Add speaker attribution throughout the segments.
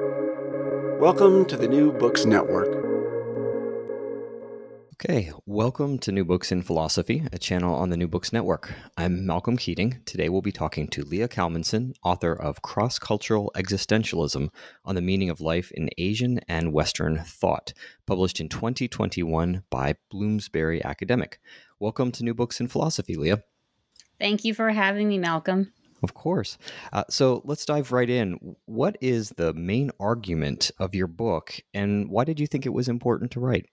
Speaker 1: Welcome to the New Books Network.
Speaker 2: Okay, welcome to New Books in Philosophy, a channel on the New Books Network. I'm Malcolm Keating. Today we'll be talking to Leah Kalmanson, author of Cross Cultural Existentialism on the Meaning of Life in Asian and Western Thought, published in 2021 by Bloomsbury Academic. Welcome to New Books in Philosophy, Leah.
Speaker 3: Thank you for having me, Malcolm.
Speaker 2: Of course. Uh, so let's dive right in. What is the main argument of your book, and why did you think it was important to write?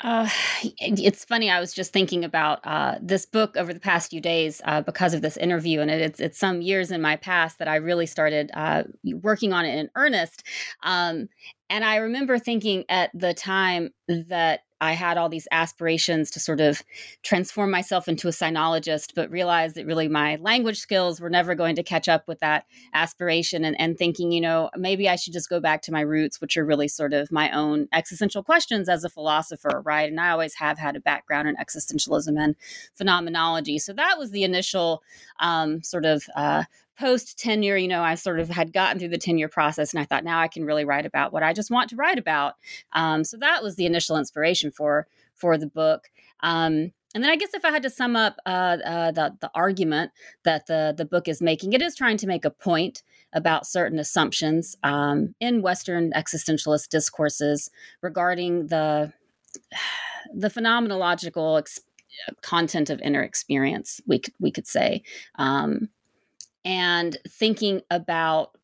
Speaker 3: Uh, it's funny. I was just thinking about uh, this book over the past few days uh, because of this interview, and it, it's it's some years in my past that I really started uh, working on it in earnest. Um, and I remember thinking at the time that I had all these aspirations to sort of transform myself into a sinologist, but realized that really my language skills were never going to catch up with that aspiration. And, and thinking, you know, maybe I should just go back to my roots, which are really sort of my own existential questions as a philosopher, right? And I always have had a background in existentialism and phenomenology. So that was the initial um, sort of uh, post tenure, you know, I sort of had gotten through the tenure process and I thought now I can really write about what I just want to write about. Um, so that was the initial inspiration for for the book. Um, and then I guess if I had to sum up uh, uh, the the argument that the the book is making, it is trying to make a point about certain assumptions um, in Western existentialist discourses regarding the the phenomenological ex- content of inner experience. We could we could say. Um, and thinking about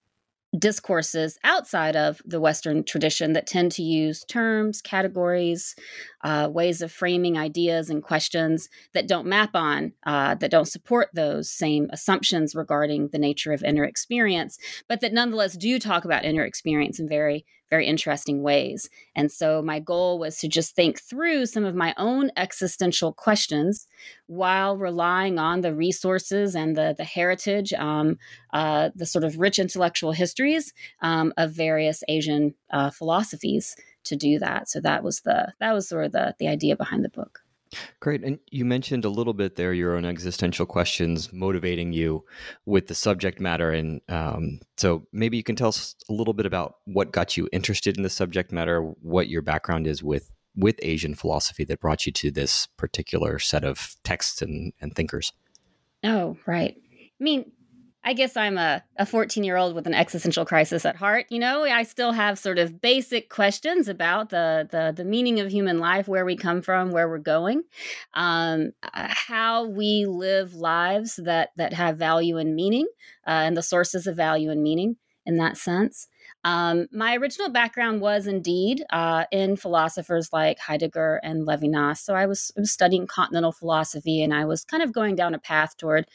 Speaker 3: discourses outside of the Western tradition that tend to use terms, categories, uh, ways of framing ideas and questions that don't map on, uh, that don't support those same assumptions regarding the nature of inner experience, but that nonetheless do talk about inner experience in very very interesting ways. And so my goal was to just think through some of my own existential questions while relying on the resources and the, the heritage, um, uh, the sort of rich intellectual histories um, of various Asian uh, philosophies to do that. So that was the that was sort of the the idea behind the book.
Speaker 2: Great. And you mentioned a little bit there your own existential questions motivating you with the subject matter. And um, so maybe you can tell us a little bit about what got you interested in the subject matter, what your background is with with Asian philosophy that brought you to this particular set of texts and, and thinkers.
Speaker 3: Oh, right. I mean, I guess I'm a, a 14 year old with an existential crisis at heart. You know, I still have sort of basic questions about the, the, the meaning of human life, where we come from, where we're going, um, uh, how we live lives that, that have value and meaning, uh, and the sources of value and meaning in that sense. Um, my original background was indeed uh, in philosophers like Heidegger and Levinas. So I was, was, studying continental philosophy and I was kind of going down a path toward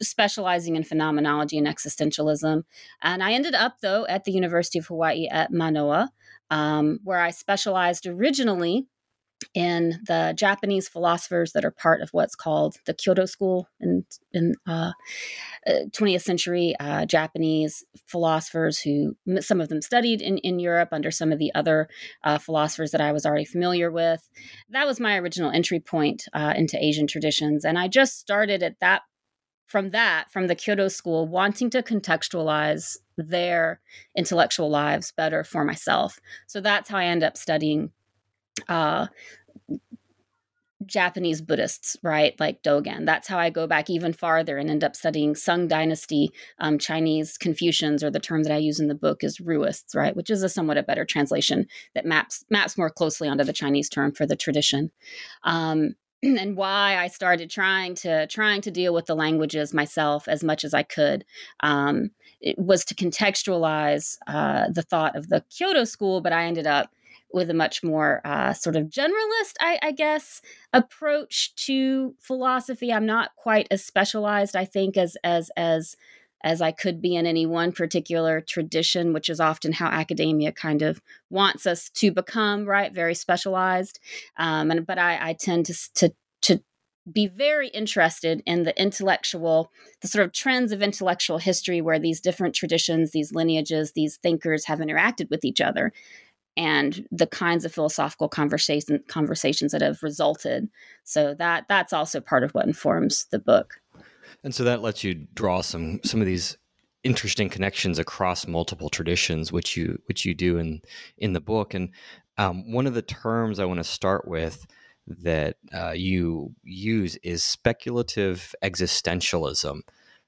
Speaker 3: specializing in phenomenology and existentialism. And I ended up, though, at the University of Hawaii at Manoa, um, where I specialized originally in the Japanese philosophers that are part of what's called the Kyoto School in in uh, 20th uh, century uh, Japanese philosophers who some of them studied in, in Europe under some of the other uh, philosophers that I was already familiar with. That was my original entry point uh, into Asian traditions, and I just started at that from that from the Kyoto School wanting to contextualize their intellectual lives better for myself. So that's how I end up studying uh, Japanese Buddhists, right? Like Dogen. That's how I go back even farther and end up studying Sung Dynasty um, Chinese Confucians, or the term that I use in the book is Ruists, right? Which is a somewhat a better translation that maps maps more closely onto the Chinese term for the tradition. Um, and why I started trying to trying to deal with the languages myself as much as I could um, it was to contextualize uh, the thought of the Kyoto school, but I ended up with a much more uh, sort of generalist, I, I, guess, approach to philosophy. I'm not quite as specialized, I think, as as as as I could be in any one particular tradition, which is often how academia kind of wants us to become, right? Very specialized. Um, and but I, I tend to to to be very interested in the intellectual, the sort of trends of intellectual history where these different traditions, these lineages, these thinkers have interacted with each other and the kinds of philosophical conversation conversations that have resulted. So that that's also part of what informs the book.
Speaker 2: And so that lets you draw some some of these interesting connections across multiple traditions, which you which you do in in the book. And um, one of the terms I want to start with that uh, you use is speculative existentialism.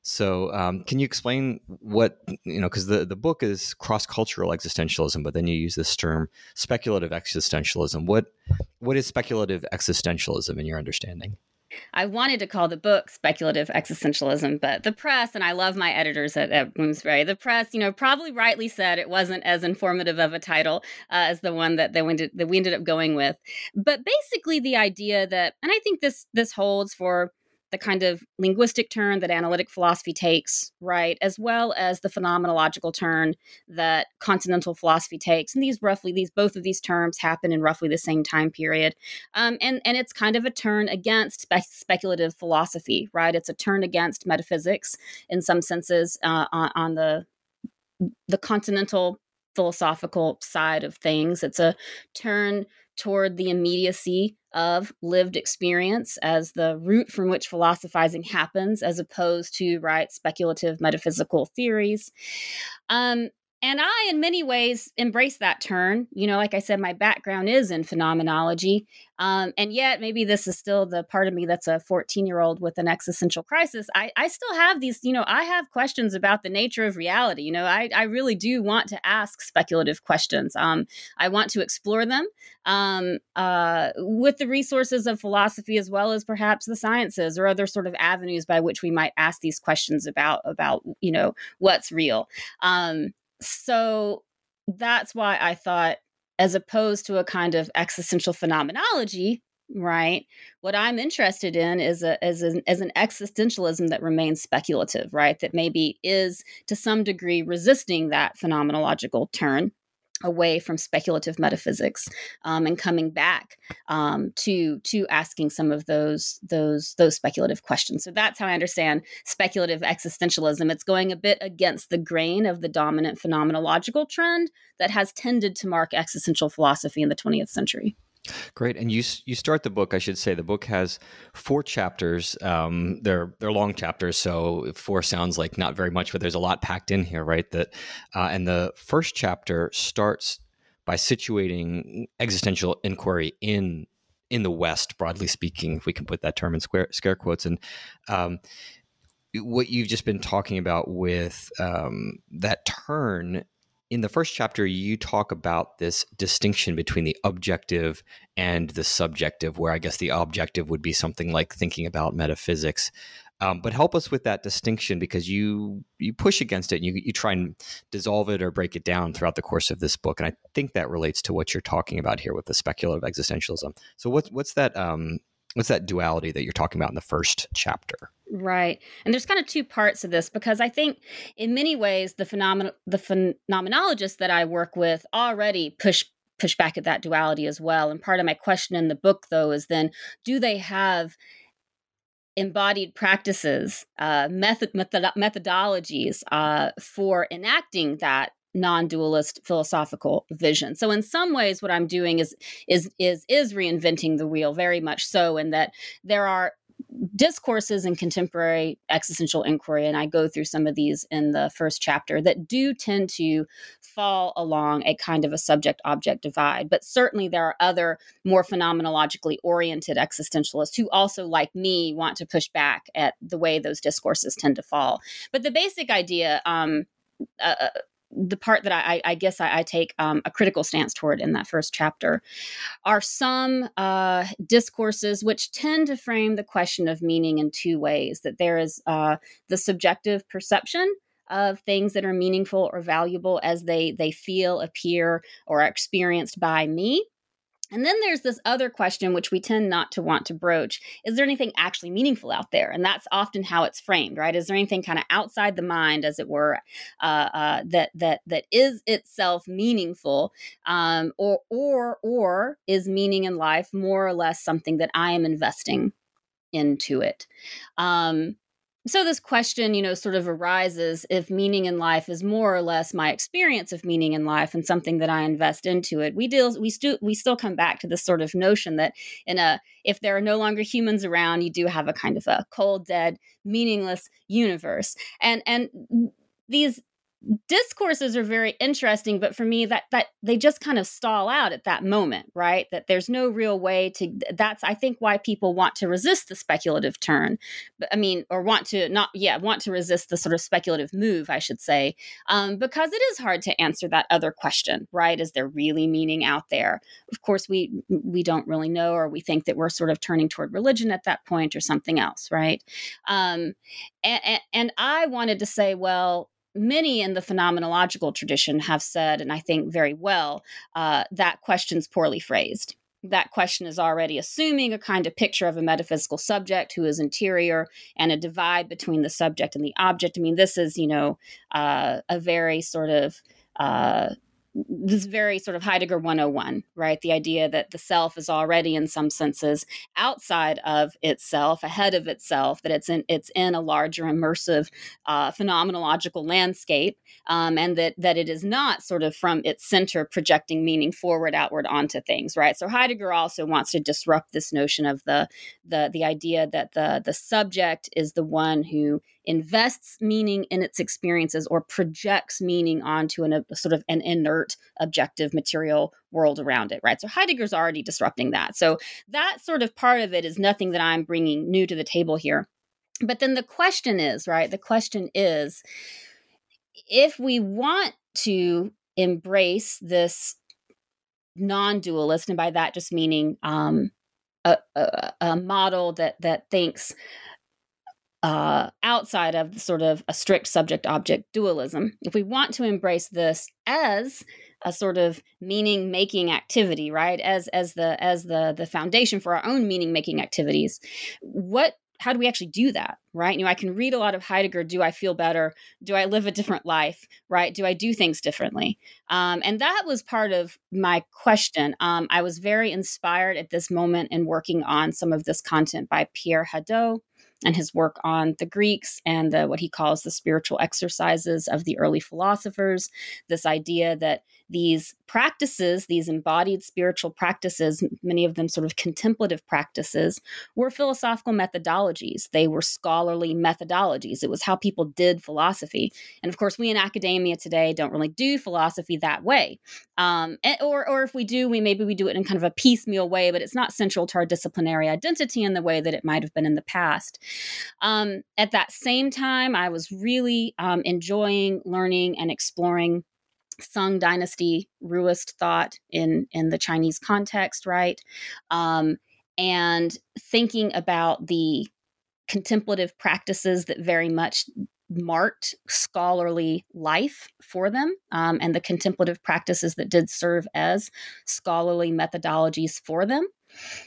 Speaker 2: So, um, can you explain what you know? Because the the book is cross cultural existentialism, but then you use this term speculative existentialism. What what is speculative existentialism in your understanding?
Speaker 3: I wanted to call the book speculative existentialism, but the press, and I love my editors at, at Bloomsbury, the press, you know, probably rightly said it wasn't as informative of a title uh, as the one that, they ended, that we ended up going with. But basically, the idea that, and I think this this holds for the kind of linguistic turn that analytic philosophy takes, right, as well as the phenomenological turn that continental philosophy takes. And these roughly, these both of these terms happen in roughly the same time period. Um, and and it's kind of a turn against spe- speculative philosophy, right? It's a turn against metaphysics in some senses uh, on, on the the continental philosophical side of things. It's a turn toward the immediacy of lived experience as the root from which philosophizing happens, as opposed to right speculative metaphysical theories. Um, and I, in many ways, embrace that turn. You know, like I said, my background is in phenomenology. Um, and yet, maybe this is still the part of me that's a 14 year old with an existential crisis. I, I still have these, you know, I have questions about the nature of reality. You know, I, I really do want to ask speculative questions. Um, I want to explore them um, uh, with the resources of philosophy as well as perhaps the sciences or other sort of avenues by which we might ask these questions about, about you know, what's real. So that's why I thought, as opposed to a kind of existential phenomenology, right? What I'm interested in is a as an as an existentialism that remains speculative, right? That maybe is to some degree resisting that phenomenological turn away from speculative metaphysics um, and coming back um, to to asking some of those those those speculative questions. So that's how I understand speculative existentialism. It's going a bit against the grain of the dominant phenomenological trend that has tended to mark existential philosophy in the 20th century.
Speaker 2: Great, and you you start the book. I should say the book has four chapters. Um, they're they're long chapters, so four sounds like not very much, but there's a lot packed in here, right? That uh, and the first chapter starts by situating existential inquiry in in the West, broadly speaking, if we can put that term in square, scare quotes, and um, what you've just been talking about with um, that turn in the first chapter, you talk about this distinction between the objective and the subjective, where I guess the objective would be something like thinking about metaphysics. Um, but help us with that distinction because you you push against it and you, you try and dissolve it or break it down throughout the course of this book. And I think that relates to what you're talking about here with the speculative existentialism. So what's what's that um, what's that duality that you're talking about in the first chapter?
Speaker 3: Right. And there's kind of two parts of this because I think in many ways the phenomenal the phenomenologists that I work with already push push back at that duality as well. And part of my question in the book though is then do they have embodied practices, uh, method, method methodologies uh, for enacting that non-dualist philosophical vision. So in some ways what I'm doing is is is is reinventing the wheel very much so in that there are discourses in contemporary existential inquiry, and I go through some of these in the first chapter, that do tend to fall along a kind of a subject object divide. But certainly there are other more phenomenologically oriented existentialists who also, like me, want to push back at the way those discourses tend to fall. But the basic idea, um, uh, uh the part that I, I guess I, I take um, a critical stance toward in that first chapter are some uh, discourses which tend to frame the question of meaning in two ways that there is uh, the subjective perception of things that are meaningful or valuable as they they feel appear or are experienced by me and then there's this other question, which we tend not to want to broach. Is there anything actually meaningful out there? And that's often how it's framed, right? Is there anything kind of outside the mind, as it were, uh, uh, that that that is itself meaningful, um, or or or is meaning in life more or less something that I am investing into it? Um, so this question you know sort of arises if meaning in life is more or less my experience of meaning in life and something that i invest into it. We deal we still we still come back to this sort of notion that in a if there are no longer humans around you do have a kind of a cold dead meaningless universe. And and these discourses are very interesting but for me that that they just kind of stall out at that moment right? That there's no real way to that's i think why people want to resist the speculative turn. I mean or want to not yeah want to resist the sort of speculative move i should say um, because it is hard to answer that other question right? Is there really meaning out there? Of course we we don't really know or we think that we're sort of turning toward religion at that point or something else right? Um, and, and i wanted to say well many in the phenomenological tradition have said, and I think very well, uh, that question's poorly phrased. That question is already assuming a kind of picture of a metaphysical subject who is interior and a divide between the subject and the object. I mean, this is, you know, uh, a very sort of uh, this very sort of Heidegger 101, right? The idea that the self is already in some senses outside of itself, ahead of itself, that it's in it's in a larger immersive uh, phenomenological landscape, um, and that that it is not sort of from its center projecting meaning forward, outward onto things, right? So Heidegger also wants to disrupt this notion of the the the idea that the the subject is the one who invests meaning in its experiences or projects meaning onto an, a sort of an inert objective material world around it right? So heidegger's already disrupting that. So that sort of part of it is nothing that i'm bringing new to the table here. But then the question is right? The question is if we want to embrace this non-dualist and by that just meaning um, a, a, a, model that that thinks uh, outside of sort of a strict subject object dualism. If we want to embrace this as a sort of meaning making activity, right? As as the as the the foundation for our own meaning making activities, what how do we actually do that right you know i can read a lot of heidegger do i feel better do i live a different life right do i do things differently um, and that was part of my question um, i was very inspired at this moment in working on some of this content by pierre hadot and his work on the Greeks and the, what he calls the spiritual exercises of the early philosophers. This idea that these practices, these embodied spiritual practices, many of them sort of contemplative practices, were philosophical methodologies. They were scholarly methodologies. It was how people did philosophy. And of course, we in academia today don't really do philosophy that way. Um, or, or if we do, we maybe we do it in kind of a piecemeal way, but it's not central to our disciplinary identity in the way that it might have been in the past. Um, at that same time, I was really um, enjoying learning and exploring Song Dynasty Ruist thought in in the Chinese context, right? Um, and thinking about the contemplative practices that very much marked scholarly life for them um, and the contemplative practices that did serve as scholarly methodologies for them.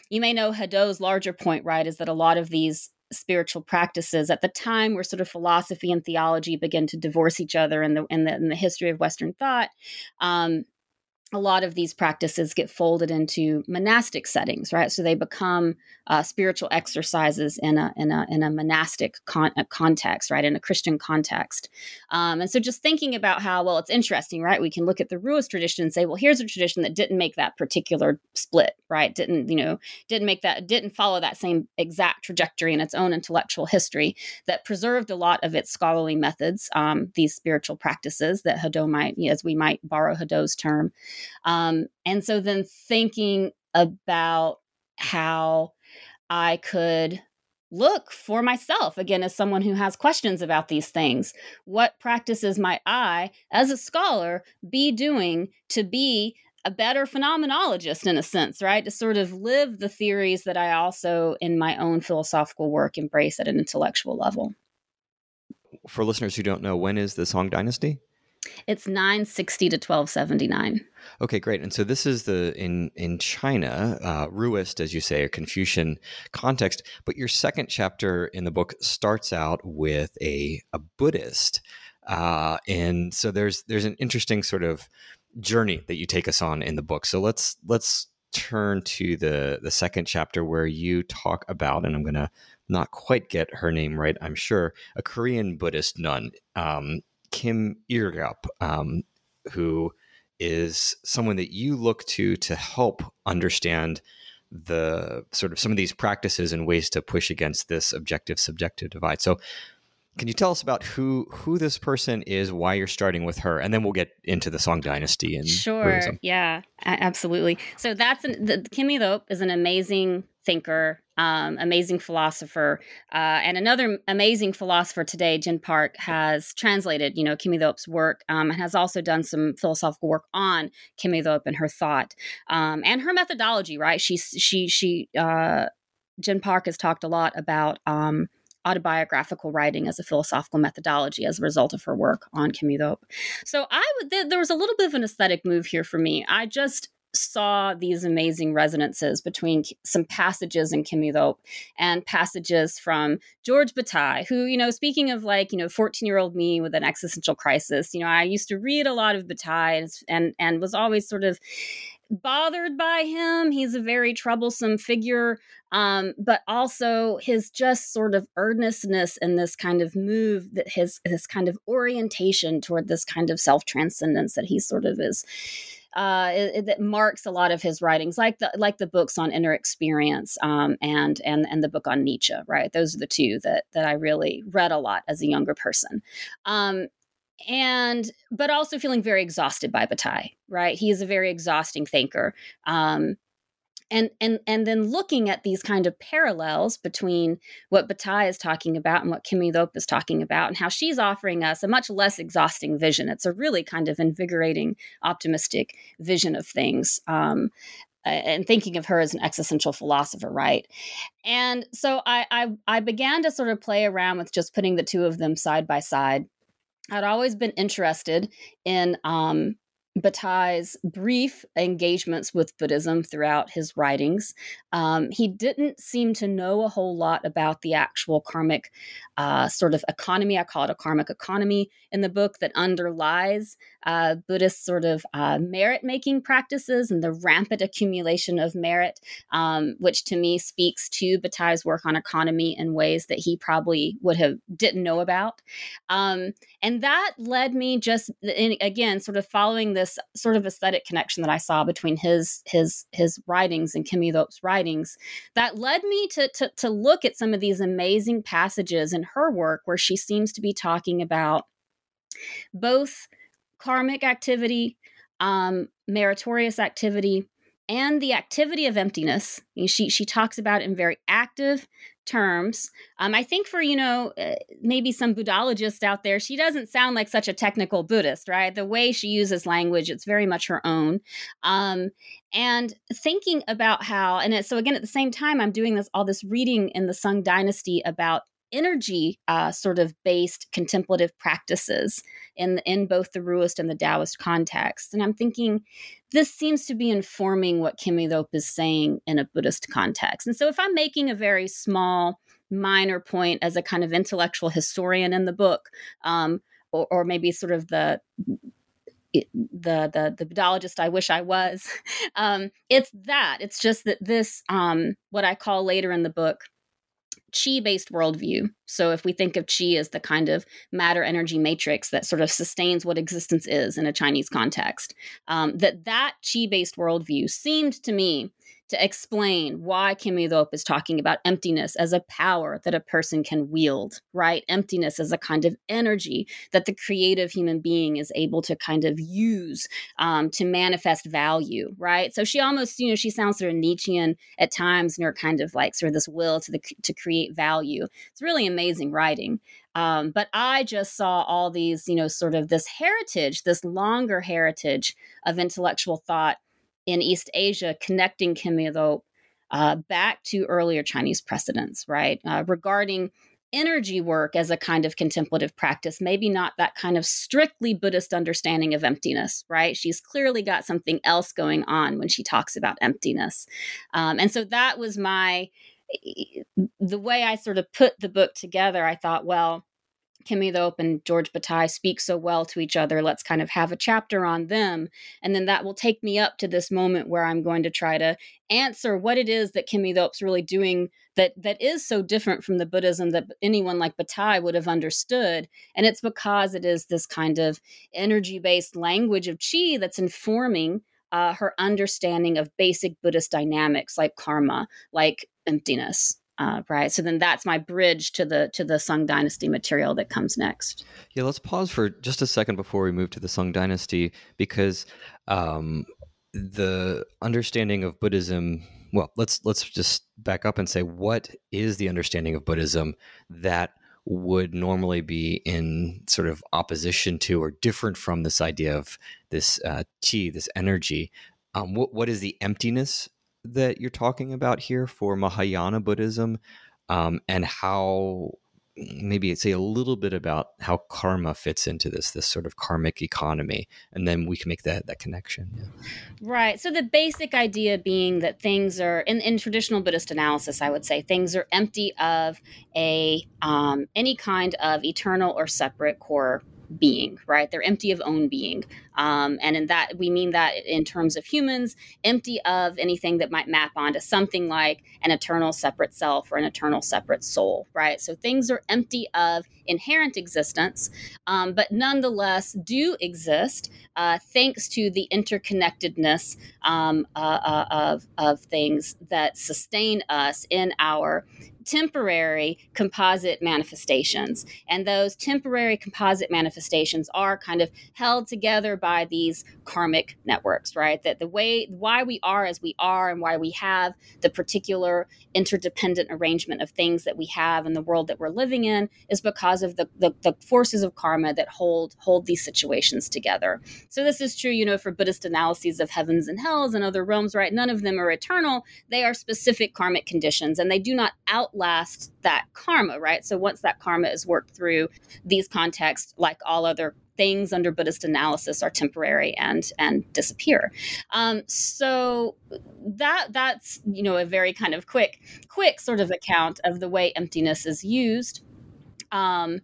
Speaker 3: You may know Hadot's larger point, right, is that a lot of these spiritual practices at the time where sort of philosophy and theology begin to divorce each other in the in the, in the history of Western thought. Um, a lot of these practices get folded into monastic settings, right? So they become uh, spiritual exercises in a in a in a monastic con- a context, right? In a Christian context, um, and so just thinking about how well it's interesting, right? We can look at the Ruist tradition and say, well, here's a tradition that didn't make that particular split, right? Didn't you know? Didn't make that didn't follow that same exact trajectory in its own intellectual history that preserved a lot of its scholarly methods, um, these spiritual practices that Hadot might, as we might borrow Hadot's term. Um, and so then thinking about how I could look for myself again as someone who has questions about these things. What practices might i as a scholar be doing to be a better phenomenologist in a sense right? To sort of live the theories that i also in my own philosophical work embrace at an intellectual level.
Speaker 2: For listeners who don't know when is the song dynasty
Speaker 3: it's 960 to 1279.
Speaker 2: Okay, great. And so this is the in in China, uh, Ruist, as you say, a Confucian context. But your second chapter in the book starts out with a a Buddhist, uh, and so there's there's an interesting sort of journey that you take us on in the book. So let's let's turn to the the second chapter where you talk about, and I'm going to not quite get her name right, I'm sure, a Korean Buddhist nun. Um, Kim Iryop, um, who is someone that you look to to help understand the sort of some of these practices and ways to push against this objective subjective divide. So can you tell us about who who this person is, why you're starting with her, and then we'll get into the Song Dynasty and
Speaker 3: sure,
Speaker 2: Buddhism.
Speaker 3: yeah, absolutely. So that's an, the, is an amazing thinker, um, amazing philosopher, uh, and another amazing philosopher today, Jin Park, has translated, you know, Kim Iryop's work um, and has also done some philosophical work on Kim Iryop and her thought um, and her methodology. Right? She she she. Uh, Jin Park has talked a lot about um, autobiographical writing as a philosophical methodology as a result of her work on Kim Iryop. So I would th- there was a little bit of an aesthetic move here for me. I just saw these amazing resonances between some passages in Kim Iryop and passages from Georges Bataille, who, you know, speaking of like, you know, 14 year old me with an existential crisis, you know, I used to read a lot of Bataille and, and, and was always sort of bothered by him. He's a very troublesome figure, um, but also his just sort of earnestness and this kind of move that his this kind of orientation toward this kind of self transcendence that he sort of is. Uh, it, that marks a lot of his writings, like the like the books on inner experience um, and and and the book on Nietzsche. Right, those are the two that that I really read a lot as a younger person. Um, and but also feeling very exhausted by Bataille, right? He is a very exhausting thinker. Um, and and and then looking at these kind of parallels between what Bataille is talking about and what Kim Iryop is talking about, and how she's offering us a much less exhausting vision. It's a really kind of invigorating, optimistic vision of things. Um, and thinking of her as an existential philosopher, right? And so I, I I began to sort of play around with just putting the two of them side by side I'd always been interested in um, Bataille's brief engagements with Buddhism throughout his writings. Um, he didn't seem to know a whole lot about the actual karmic uh, sort of economy. I call it a karmic economy in the book that underlies uh, Buddhist sort of uh, merit making practices and the rampant accumulation of merit, um, which to me speaks to Bataille's work on economy in ways that he probably would have didn't know about. Um, and that led me just in, again sort of following this sort of aesthetic connection that I saw between his his his writings and Kim Iryop's writings. That led me to, to to look at some of these amazing passages in her work where she seems to be talking about both karmic activity, um, meritorious activity, and the activity of emptiness. She she talks about it in very active terms. Um, I think for you know uh, maybe some Buddhologists out there, she doesn't sound like such a technical Buddhist, right? The way she uses language, it's very much her own. Um, and thinking about how, and so again at the same time, I'm doing this all this reading in the Sung Dynasty about energy uh, sort of based contemplative practices in in both the Ruist and the Taoist context. And I'm thinking this seems to be informing what Kim Iryop is saying in a Buddhist context. And so if I'm making a very small minor point as a kind of intellectual historian in the book, um, or, or maybe sort of the the the the Buddhologist I wish I was. Um, it's that. It's just that this um, what I call later in the book chi based worldview. So, if we think of chi as the kind of matter energy matrix that sort of sustains what existence is in a Chinese context, um, that that chi based worldview seemed to me to explain why Kim Iryop is talking about emptiness as a power that a person can wield, right? Emptiness as a kind of energy that the creative human being is able to kind of use um, to manifest value, right? So she almost, you know, she sounds sort of Nietzschean at times in her kind of like sort of this will to the to create value. It's really amazing writing. Um, but I just saw all these, you know, sort of this heritage, this longer heritage of intellectual thought in East Asia connecting Kim Iryop uh, back to earlier Chinese precedents, right? Uh, regarding energy work as a kind of contemplative practice, maybe not that kind of strictly Buddhist understanding of emptiness, right? She's clearly got something else going on when she talks about emptiness. Um, and so that was my, the way I sort of put the book together. I thought, well, Kim Iryop and Georges Bataille speak so well to each other. Let's kind of have a chapter on them. And then that will take me up to this moment where I'm going to try to answer what it is that Kim Iryop's really doing that that is so different from the Buddhism that anyone like Bataille would have understood. And it's because it is this kind of energy-based language of chi that's informing uh, her understanding of basic Buddhist dynamics like karma, like emptiness. Uh, right. So then that's my bridge to the to the Sung Dynasty material that comes next.
Speaker 2: Yeah, let's pause for just a second before we move to the Sung Dynasty because um, the understanding of Buddhism. Well, let's let's just back up and say what is the understanding of Buddhism that would normally be in sort of opposition to or different from this idea of this uh, chi, this energy. Um, what what is the emptiness that you're talking about here for Mahayana Buddhism, um, and how maybe say a little bit about how karma fits into this this sort of karmic economy and then we can make that that connection yeah.
Speaker 3: right so the basic idea being that things are in, in traditional buddhist analysis i would say things are empty of a um, any kind of eternal or separate core being, right? They're empty of own being. Um, and in that, we mean that in terms of humans, empty of anything that might map onto something like an eternal separate self or an eternal separate soul, right? So things are empty of inherent existence, um, but nonetheless do exist uh, thanks to the interconnectedness um, uh, uh, of, of things that sustain us in our temporary composite manifestations. And those temporary composite manifestations are kind of held together by these karmic networks, right? That the way, why we are as we are and why we have the particular interdependent arrangement of things that we have in the world that we're living in is because of the, the, the forces of karma that hold, hold these situations together. So this is true, you know, for Buddhist analyses of heavens and hells and other realms, right? None of them are eternal. They are specific karmic conditions and they do not outlast that karma, right? So once that karma is worked through, these contexts, like all other things under Buddhist analysis are temporary and and disappear. Um, so that that's you know a very kind of quick quick sort of account of the way emptiness is used. Um,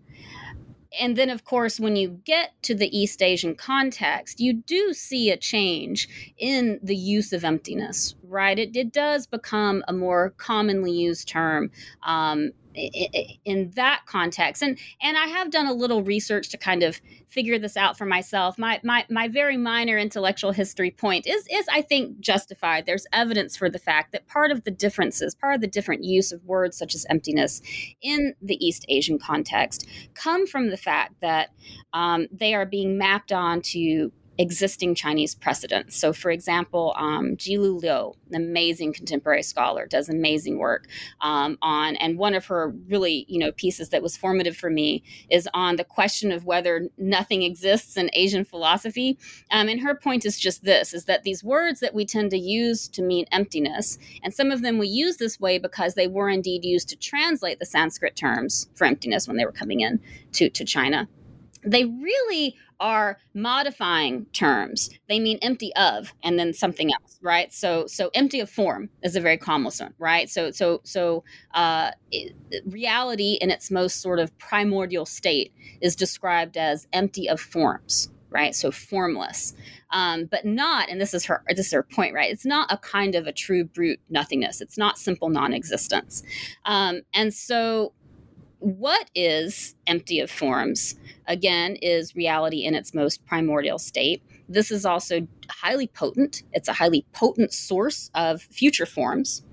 Speaker 3: and then of course when you get to the east asian context you do see a change in the use of emptiness right? It, it does become a more commonly used term um, in that context. And and i have done a little research to kind of figure this out for myself. My my, my very minor intellectual history point is is i think justified. There's evidence for the fact that part of the differences part of the different use of words such as emptiness in the east asian context come from the fact that um, they are being mapped onto existing Chinese precedents. So, for example, um, JeeLoo Liu, an amazing contemporary scholar, does amazing work um, on, and one of her really, you know, pieces that was formative for me is on the question of whether nothing exists in Asian philosophy. Um, and her point is just this: is that these words that we tend to use to mean emptiness, and some of them we use this way because they were indeed used to translate the Sanskrit terms for emptiness when they were coming in to, to China they really are modifying terms. They mean empty of and then something else, right? So so empty of form is a very common one, right? So so so uh, it, reality in its most sort of primordial state is described as empty of forms, right? So formless, um, but not. And this is her this is her point, right? It's not a kind of a true brute nothingness. It's not simple non-existence, um, and so what is empty of forms, again, is reality in its most primordial state. This is also highly potent. It's a highly potent source of future forms.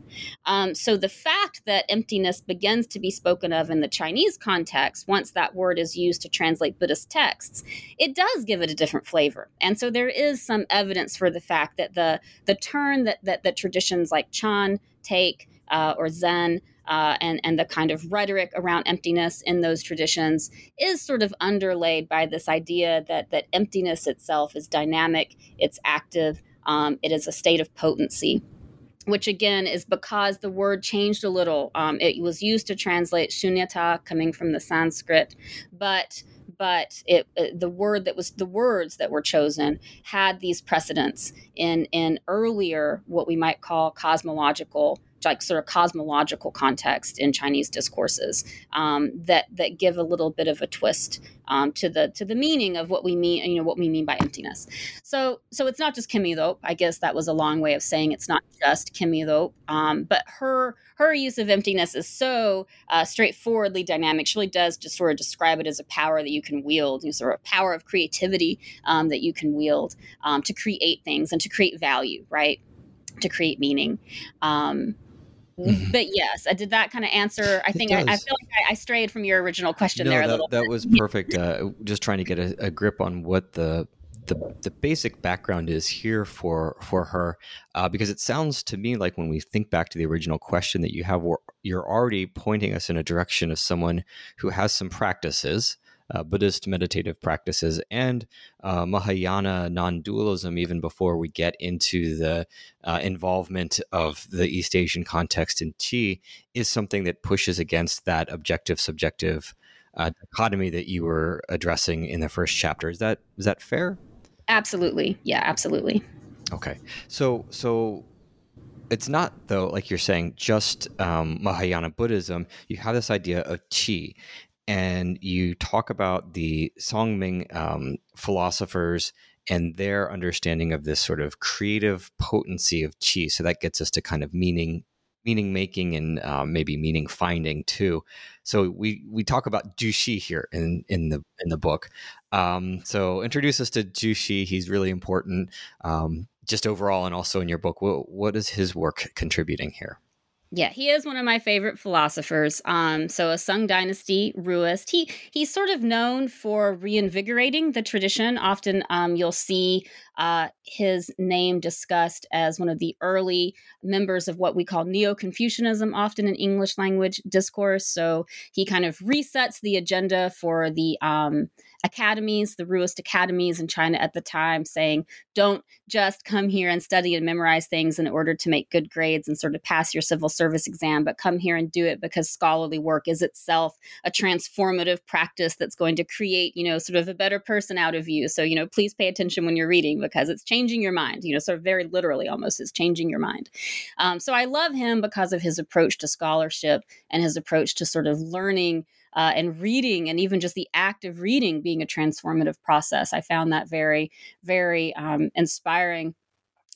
Speaker 3: Um, so the fact that emptiness begins to be spoken of in the Chinese context, once that word is used to translate Buddhist texts, it does give it a different flavor. And so there is some evidence for the fact that the the turn that that, that traditions like Chan take uh, or Zen uh, and and the kind of rhetoric around emptiness in those traditions is sort of underlaid by this idea that that emptiness itself is dynamic, it's active, um, it is a state of potency. Which again is because the word changed a little. Um, it was used to translate shunyata, coming from the Sanskrit, but but it, it, the word that was the words that were chosen had these precedents in in earlier what we might call cosmological like sort of cosmological context in Chinese discourses um, that that give a little bit of a twist um, to the to the meaning of what we mean you know what we mean by emptiness. So so it's not just Kimmy though. I guess that was a long way of saying it's not just Kimmy though. Um, but her her use of emptiness is so uh, straightforwardly dynamic. She really does just sort of describe it as a power that you can wield, you know, sort of a power of creativity um, that you can wield um, to create things and to create value, right? To create meaning. Um, Mm-hmm. But yes, I did that kind of answer. I think I, I, feel like I, I, strayed from your original question
Speaker 2: no,
Speaker 3: there
Speaker 2: a
Speaker 3: that, little.
Speaker 2: That
Speaker 3: bit.
Speaker 2: was perfect. Uh, just trying to get a, a, grip on what the the, the basic background is here for for her, uh, because it sounds to me like when we think back to the original question that you have, you're already pointing us in a direction of someone who has some practices uh, Buddhist meditative practices and uh, Mahayana non dualism, even before we get into the uh, involvement of the East Asian context in Qi, is something that pushes against that objective subjective uh, dichotomy that you were addressing in the first chapter. Is that is that fair?
Speaker 3: Absolutely. Yeah, absolutely.
Speaker 2: Okay. So so it's not though like you're saying just um, mahayana buddhism you have this idea of qi and you talk about the Songming um, philosophers and their understanding of this sort of creative potency of qi. So that gets us to kind of meaning meaning making and um, maybe meaning finding too. So we we talk about Zhu Xi here in in the in the book. Um, so introduce us to Zhu Xi. He's really important, um, just overall, and also in your book. What what is his work contributing here?
Speaker 3: Yeah, he is one of my favorite philosophers. Um, so a Sung Dynasty Ruist. He he's sort of known for reinvigorating the tradition. Often, um, you'll see uh, his name discussed as one of the early members of what we call Neo Confucianism, often in English language discourse. So he kind of resets the agenda for the um, academies, the Ruist academies in China at the time, saying, don't just come here and study and memorize things in order to make good grades and sort of pass your civil service exam, but come here and do it because scholarly work is itself a transformative practice that's going to create, you know, sort of a better person out of you. So, you know, please pay attention when you're reading because it's changing your mind, you know, sort of very literally almost is changing your mind. Um, so I love him because of his approach to scholarship and his approach to sort of learning uh, and reading and even just the act of reading being a transformative process. I found that very, very um, inspiring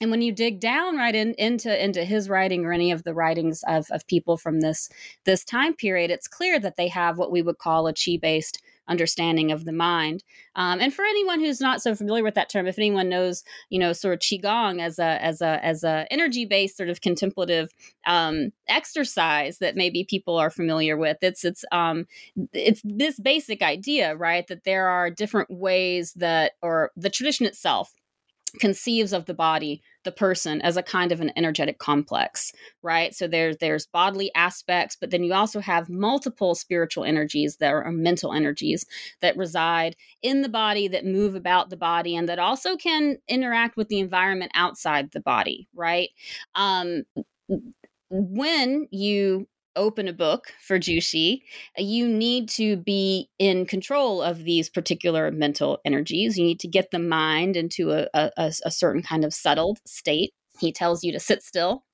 Speaker 3: and when you dig down right in, into into his writing or any of the writings of, of people from this this time period it's clear that they have what we would call a chi based understanding of the mind. Um, and for anyone who's not so familiar with that term, if anyone knows, you know, sort of qigong as a as a as a energy based sort of contemplative um, exercise that maybe people are familiar with, it's it's um, it's this basic idea, right, that there are different ways that, or the tradition itself conceives of the body the person as a kind of an energetic complex right? So there's there's bodily aspects but then you also have multiple spiritual energies that are mental energies that reside in the body that move about the body and that also can interact with the environment outside the body right? Um when you open a book for Zhu Xi, you need to be in control of these particular mental energies. You need to get the mind into a, a, a certain kind of settled state. He tells you to sit still.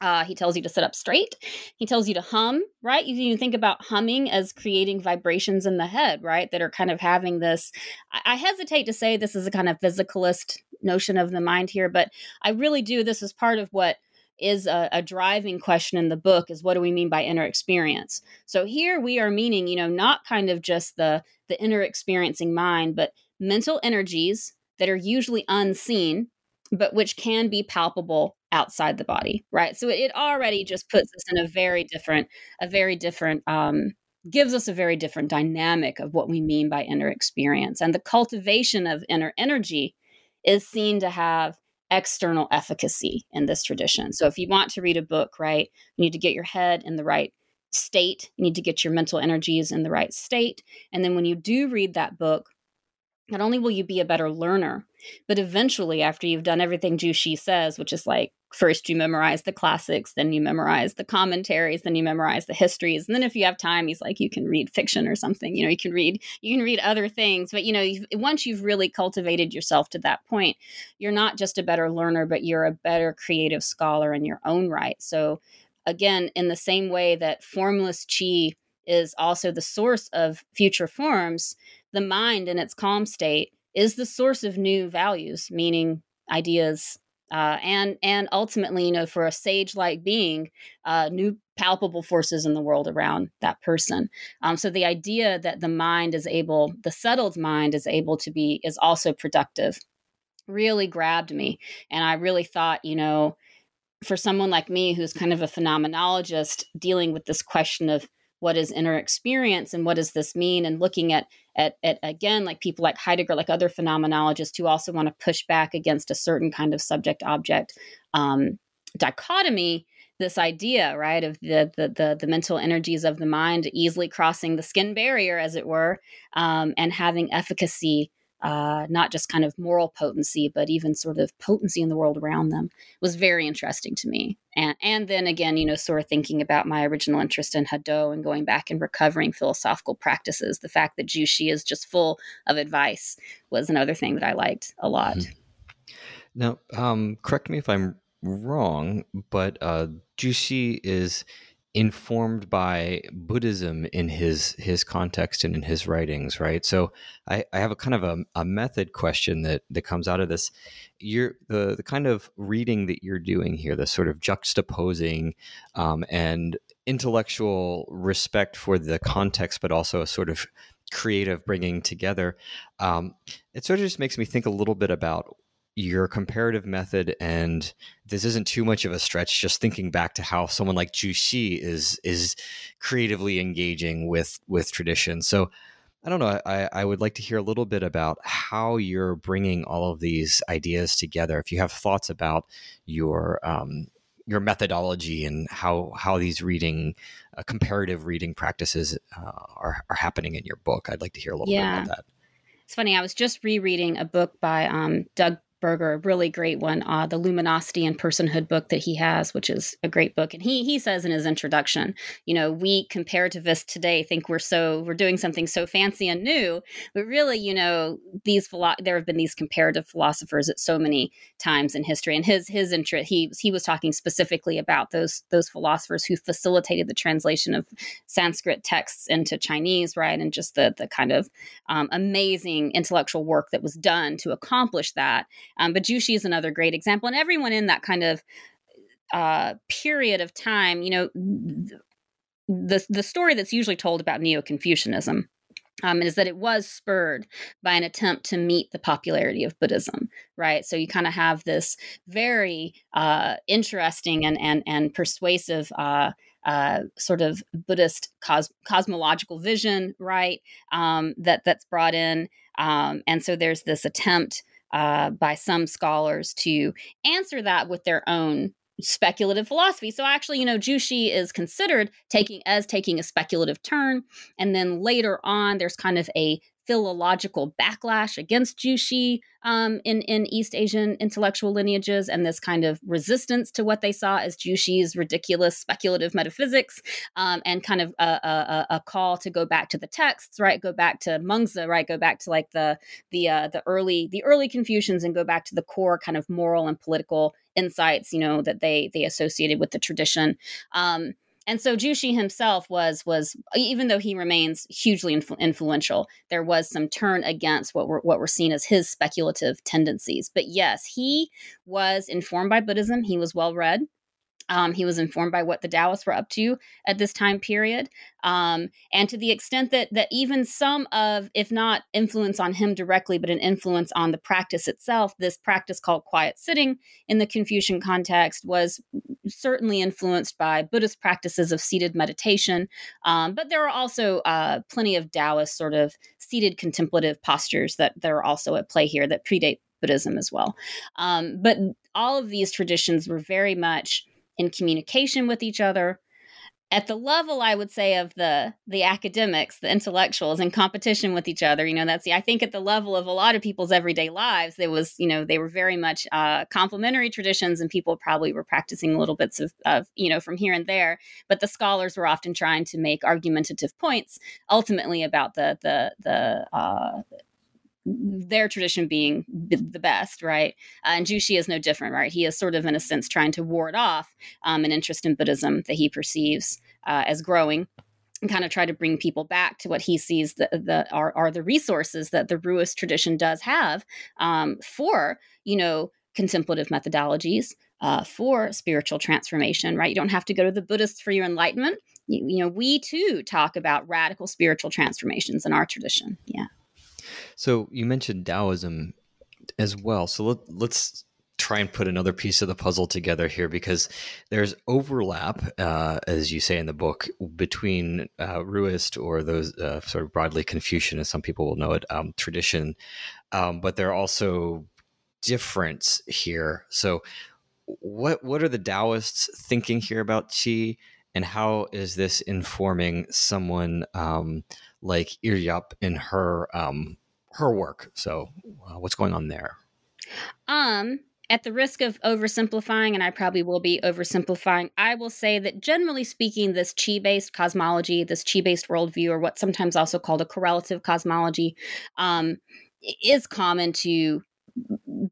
Speaker 3: Uh, he tells you to sit up straight. He tells you to hum, right? You, you think about humming as creating vibrations in the head, right? That are kind of having this. I, I hesitate to say this is a kind of physicalist notion of the mind here, but I really do. This is part of what is a, a, driving question in the book is what do we mean by inner experience? So here we are meaning you know not kind of just the the inner experiencing mind but mental energies that are usually unseen but which can be palpable outside the body right? So it, already just puts us in a very different a very different um gives us a very different dynamic of what we mean by inner experience. And the cultivation of inner energy is seen to have external efficacy in this tradition. So if you want to read a book, right, you need to get your head in the right state. You need to get your mental energies in the right state. And then when you do read that book, not only will you be a better learner, but eventually, after you've done everything Jushi says, which is like first you memorize the classics, then you memorize the commentaries, then you memorize the histories, and then if you have time, he's like you can read fiction or something. You know, you can read you can read other things, but you know, once you've really cultivated yourself to that point, you're not just a better learner, but you're a better creative scholar in your own right. So, again, in the same way that formless chi is also the source of future forms the mind in its calm state is the source of new values, meaning ideas, uh, and and ultimately, you know, for a sage-like being, uh, new palpable forces in the world around that person. Um, so the idea that the mind is able, the settled mind is able to be, is also productive, really grabbed me, and I really thought, you know, for someone like me who's kind of a phenomenologist dealing with this question of what is inner experience and what does this mean? And looking at at, at again like people like heidegger like other phenomenologists who also want to push back against a certain kind of subject object um, dichotomy this idea right of the, the, the the mental energies of the mind easily crossing the skin barrier as it were um, and having efficacy uh, not just kind of moral potency, but even sort of potency in the world around them was very interesting to me. And and then again, you know, sort of thinking about my original interest in Hadot and going back and recovering philosophical practices. The fact that Zhu Xi is just full of advice was another thing that I liked a lot. Mm-hmm.
Speaker 2: Now, um, correct me if I'm wrong, but uh, Zhu Xi is informed by Buddhism in his his context and in his writings, right? So I, I have a kind of a, a, method question that that comes out of this. You're the the kind of reading that you're doing here, the sort of juxtaposing um, and intellectual respect for the context, but also a sort of creative bringing together. Um, it sort of just makes me think a little bit about your comparative method and this isn't too much of a stretch just thinking back to how someone like Zhu Xi is is creatively engaging with with tradition so I don't know I, I would like to hear a little bit about how you're bringing all of these ideas together if you have thoughts about your um, your methodology and how how these reading uh, comparative reading practices uh, are, are happening in your book I'd like to hear a little yeah. bit about that
Speaker 3: it's funny. I was just rereading a book by um, Doug Berger, a really great one, uh, the Luminosity and Personhood book that he has, which is a great book. And he he says in his introduction, you know, we comparativists today think we're so we're doing something so fancy and new, but really, you know, these philo- there have been these comparative philosophers at so many times in history. And his his interest he he was talking specifically about those those philosophers who facilitated the translation of Sanskrit texts into Chinese, right, and just the the kind of um, amazing intellectual work that was done to accomplish that um, but Zhu Xi is another great example, and everyone in that kind of uh, period of time, you know, the the story that's usually told about Neo Confucianism. Um, is that it was spurred by an attempt to meet the popularity of Buddhism, right? So you kind of have this very uh, interesting and and and persuasive uh, uh, sort of Buddhist cos- cosmological vision, right? Um, that that's brought in, um, and so there's this attempt uh, by some scholars to answer that with their own speculative philosophy. So actually, you know, Zhu Xi is considered taking as taking a speculative turn, and then later on, there's kind of a philological backlash against Zhu Xi um, in in East Asian intellectual lineages, and this kind of resistance to what they saw as Zhu Xi's ridiculous speculative metaphysics, um, and kind of a, a, a, call to go back to the texts, right? Go back to Mengzi, right? Go back to like the the uh, the early the early Confucians, and go back to the core kind of moral and political insights, you know, that they they associated with the tradition. Um, and so Zhu Xi himself was was even though he remains hugely influ- influential, there was some turn against what were what were seen as his speculative tendencies. But yes, he was informed by Buddhism. He was well read. Um, he was informed by what the Taoists were up to at this time period, um, and to the extent that that even some of, if not influence on him directly, but an influence on the practice itself, this practice called quiet sitting in the Confucian context was certainly influenced by Buddhist practices of seated meditation. Um, but there are also uh, plenty of Taoist sort of seated contemplative postures that that are also at play here that predate Buddhism as well. Um, but all of these traditions were very much in communication with each other. At the level i would say of the the academics the intellectuals in competition with each other you know that's the i think at the level of a lot of people's everyday lives there was you know they were very much uh, complementary traditions and people probably were practicing little bits of, of you know from here and there. But the scholars were often trying to make argumentative points ultimately about the the the uh, their tradition being the best, right? Uh, and Zhu Xi is no different, right? He is sort of, in a sense, trying to ward off um, an interest in Buddhism that he perceives uh, as growing and kind of try to bring people back to what he sees the, the are, are the resources that the Ruist tradition does have um, for, you know, contemplative methodologies, uh, for spiritual transformation, right? You don't have to go to the Buddhists for your enlightenment. You, you know, we too talk about radical spiritual transformations in our tradition. Yeah.
Speaker 2: So you mentioned Taoism as well. So let, let's try and put another piece of the puzzle together here because there's overlap, uh, as you say in the book, between uh, Ruist or those uh, sort of broadly Confucian, as some people will know it, um, tradition, um, but there are also difference here. So, what what are the Taoists thinking here about qi, and how is this informing someone um, like Iryop in her um, her work? So, uh, what's going on there?
Speaker 3: Um, at the risk of oversimplifying, and I probably will be oversimplifying, I will say that generally speaking, this chi based cosmology, this chi based worldview, or what's sometimes also called a correlative cosmology, um, is common to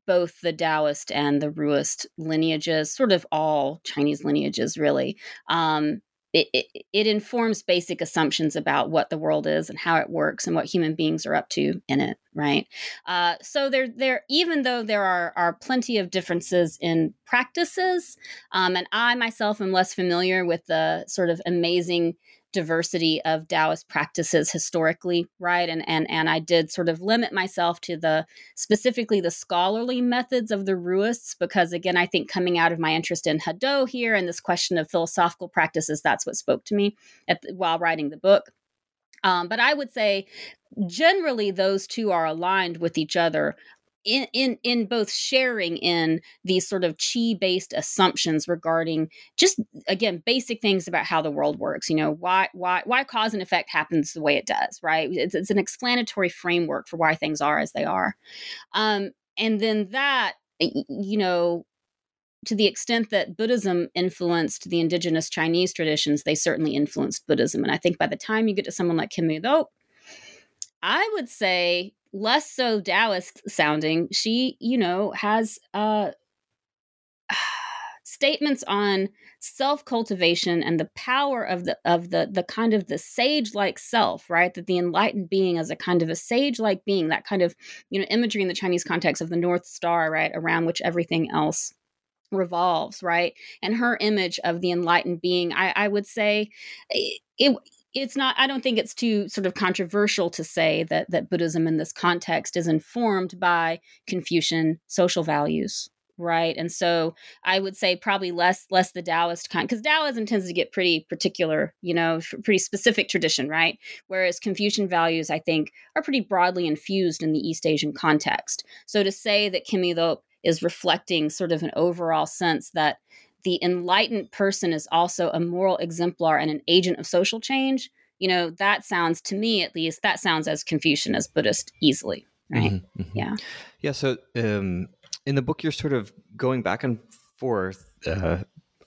Speaker 3: both the Taoist and the Ruist lineages, sort of all Chinese lineages, really. Um, it, it, it, informs basic assumptions about what the world is and how it works and what human beings are up to in it right? Uh, so there there even though there are are plenty of differences in practices um, and i myself am less familiar with the sort of amazing diversity of Taoist practices historically, right? And and and I did sort of limit myself to the specifically the scholarly methods of the Ruists because again, I think coming out of my interest in Hadot here and this question of philosophical practices, that's what spoke to me the, while writing the book. Um, but I would say generally those two are aligned with each other in in in both sharing in these sort of chi based assumptions regarding just again basic things about how the world works you know why why why cause and effect happens the way it does right it's, it's an explanatory framework for why things are as they are um and then that you know to the extent that Buddhism influenced the indigenous Chinese traditions, they certainly influenced Buddhism. And I think by the time you get to someone like Kim Iryop I would say less so Taoist sounding. She, you know, has uh, statements on self cultivation and the power of the of the the kind of the sage like self, right? That the enlightened being as a kind of a sage like being, that kind of you know imagery in the Chinese context of the North Star, right, around which everything else revolves, right? And her image of the enlightened being, I, I would say, it it's not i don't think it's too sort of controversial to say that that buddhism in this context is informed by confucian social values right? And so i would say probably less less the taoist kind because taoism tends to get pretty particular you know pretty specific tradition right? Whereas confucian values i think are pretty broadly infused in the east asian context. So to say that Kim Iryop is reflecting sort of an overall sense that the enlightened person is also a moral exemplar and an agent of social change, you know, that sounds to me at least, that sounds as Confucian as Buddhist easily. Right. Mm-hmm, mm-hmm. Yeah.
Speaker 2: Yeah. So um, in the book, you're sort of going back and forth uh,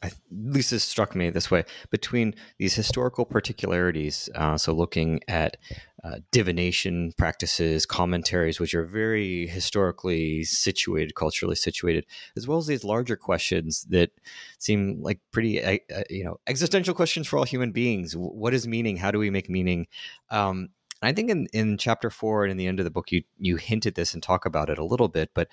Speaker 2: at least this struck me this way between these historical particularities. Uh, so, looking at uh, divination practices, commentaries, which are very historically situated, culturally situated, as well as these larger questions that seem like pretty, uh, uh you know, existential questions for all human beings. What is meaning? How do we make meaning? Um, I think in, in chapter four and in the end of the book, you you hinted this and talk about it a little bit, but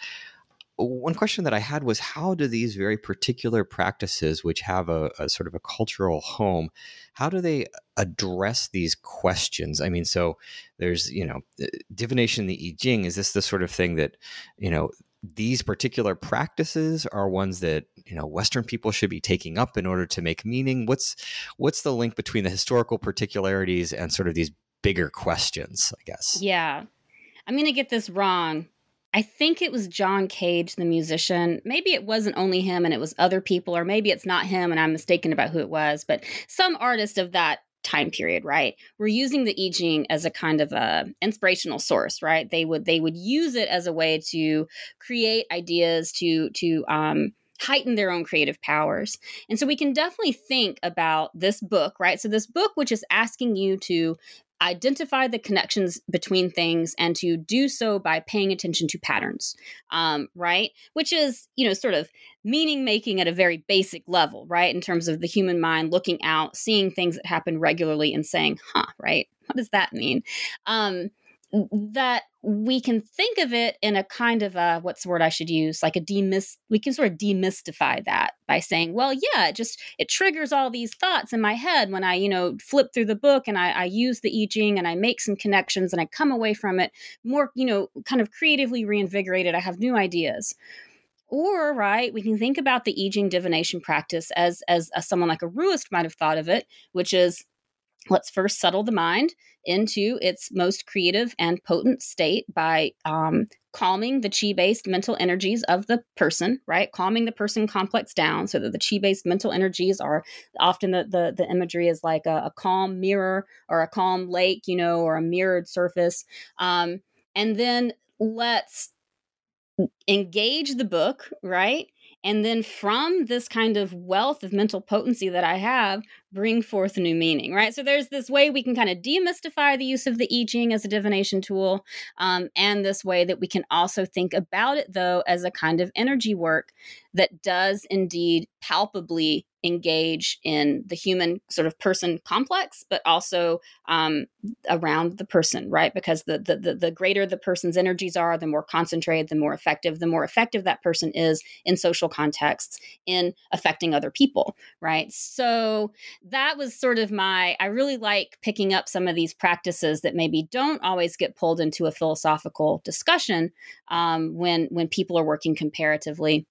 Speaker 2: one question that I had was how do these very particular practices, which have a, a, sort of a cultural home, how do they address these questions? I mean, so there's, you know, uh, divination, the I Ching, is this the sort of thing that, you know, these particular practices are ones that you know western people should be taking up in order to make meaning? What's what's the link between the historical particularities and sort of these bigger questions i guess?
Speaker 3: Yeah. I'm going to get this wrong I think it was John Cage, the musician. Maybe it wasn't only him and it was other people, or maybe it's not him and I'm mistaken about who it was, but some artist of that time period right we're using the i ching as a kind of a inspirational source right they would they would use it as a way to create ideas to to um heighten their own creative powers. And so we can definitely think about this book, right? So, this book, which is asking you to identify the connections between things and to do so by paying attention to patterns um, right? Which is you know sort of meaning making at a very basic level right? In terms of the human mind looking out seeing things that happen regularly and saying huh right? What does that mean? Um, that we can think of it in a kind of a what's the word I should use like a demys we can sort of demystify that by saying well yeah it just it triggers all these thoughts in my head when I you know flip through the book and I, I use the I Ching and I make some connections and I come away from it more you know kind of creatively reinvigorated. I have new ideas. Or right we can think about the i ching divination practice as, as as someone like a ruist might have thought of it which is let's first settle the mind into its most creative and potent state by um, calming the chi based mental energies of the person, right? Calming the person complex down so that the chi based mental energies are often the, the, the imagery is like a, a, calm mirror or a calm lake, you know, or a mirrored surface. Um, and then let's engage the book, right? And then from this kind of wealth of mental potency that I have, bring forth new meaning, right? So there's this way we can kind of demystify the use of the I Ching as a divination tool, um, and this way that we can also think about it, though, as a kind of energy work that does indeed palpably engage in the human sort of person complex, but also um, around the person, right? Because the, the, the the greater the person's energies are, the more concentrated, the more effective, the more effective that person is in social contexts in affecting other people, right? So that was sort of my. I really like picking up some of these practices that maybe don't always get pulled into a philosophical discussion um, when when people are working comparatively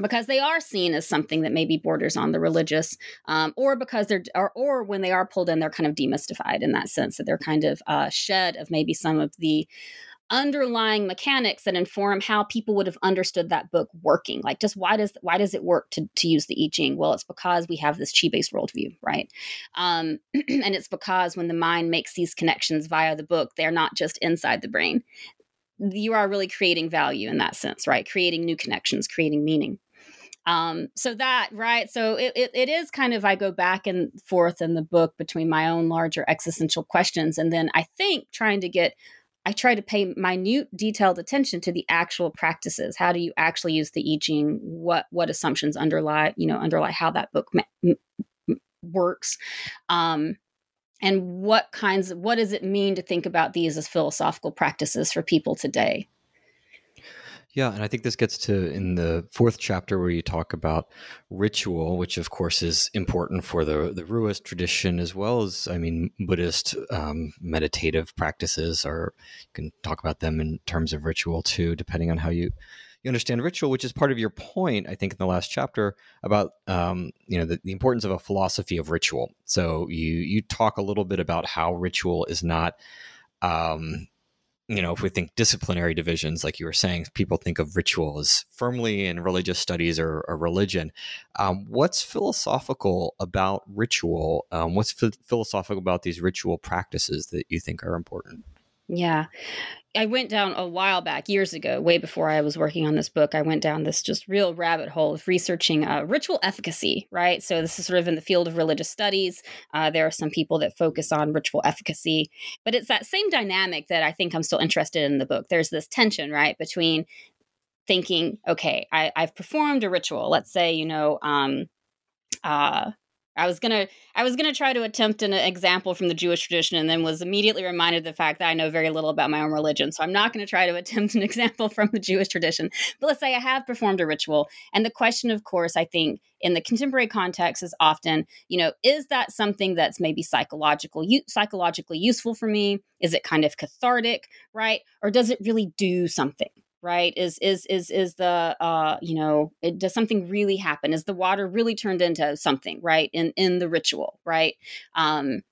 Speaker 3: because they are seen as something that maybe borders on the religious, um, or because they're, or, or when they are pulled in, they're kind of demystified in that sense that they're kind of uh, shed of maybe some of the underlying mechanics that inform how people would have understood that book working. Like just why does why does it work to, to use the i ching? Well it's because we have this chi based worldview right? Um, and it's because when the mind makes these connections via the book they're not just inside the brain. You are really creating value in that sense right? Creating new connections creating meaning um, so that right so it, it, it is kind of i go back and forth in the book between my own larger existential questions and then i think trying to get i try to pay minute detailed attention to the actual practices. How do you actually use the i ching? What what assumptions underlie you know underlie how that book ma- works? Um, and what kinds of what does it mean to think about these as philosophical practices for people today
Speaker 2: yeah, and I think this gets to in the fourth chapter where you talk about ritual, which of course is important for the the Ruist tradition as well as I mean Buddhist um, meditative practices. Or you can talk about them in terms of ritual too, depending on how you you understand ritual, which is part of your point, I think, in the last chapter about um, you know the, the importance of a philosophy of ritual. So you you talk a little bit about how ritual is not um, you know, if we think disciplinary divisions, like you were saying, people think of ritual as firmly in religious studies or, or religion. Um, what's philosophical about ritual? Um, what's philosophical about these ritual practices that you think are important?
Speaker 3: Yeah. I went down a while back, years ago, way before I was working on this book. I went down this just real rabbit hole of researching uh, ritual efficacy, right? So, this is sort of in the field of religious studies. Uh, there are some people that focus on ritual efficacy, but it's that same dynamic that I think I'm still interested in the book. There's this tension, right, between thinking, okay, I, have performed a ritual. Let's say, you know, um, uh, I was gonna I was gonna try to attempt an example from the Jewish tradition, and then was immediately reminded of the fact that I know very little about my own religion. So I'm not to try to attempt an example from the Jewish tradition. But let's say I have performed a ritual, and the question, of course, I think in the contemporary context is often, you know, is that something that's maybe psychological psychologically useful for me? Is it kind of cathartic, right? Or does it really do something? Right? Is is is is the uh you know it, does something really happen? Is the water really turned into something right in in the ritual right? Um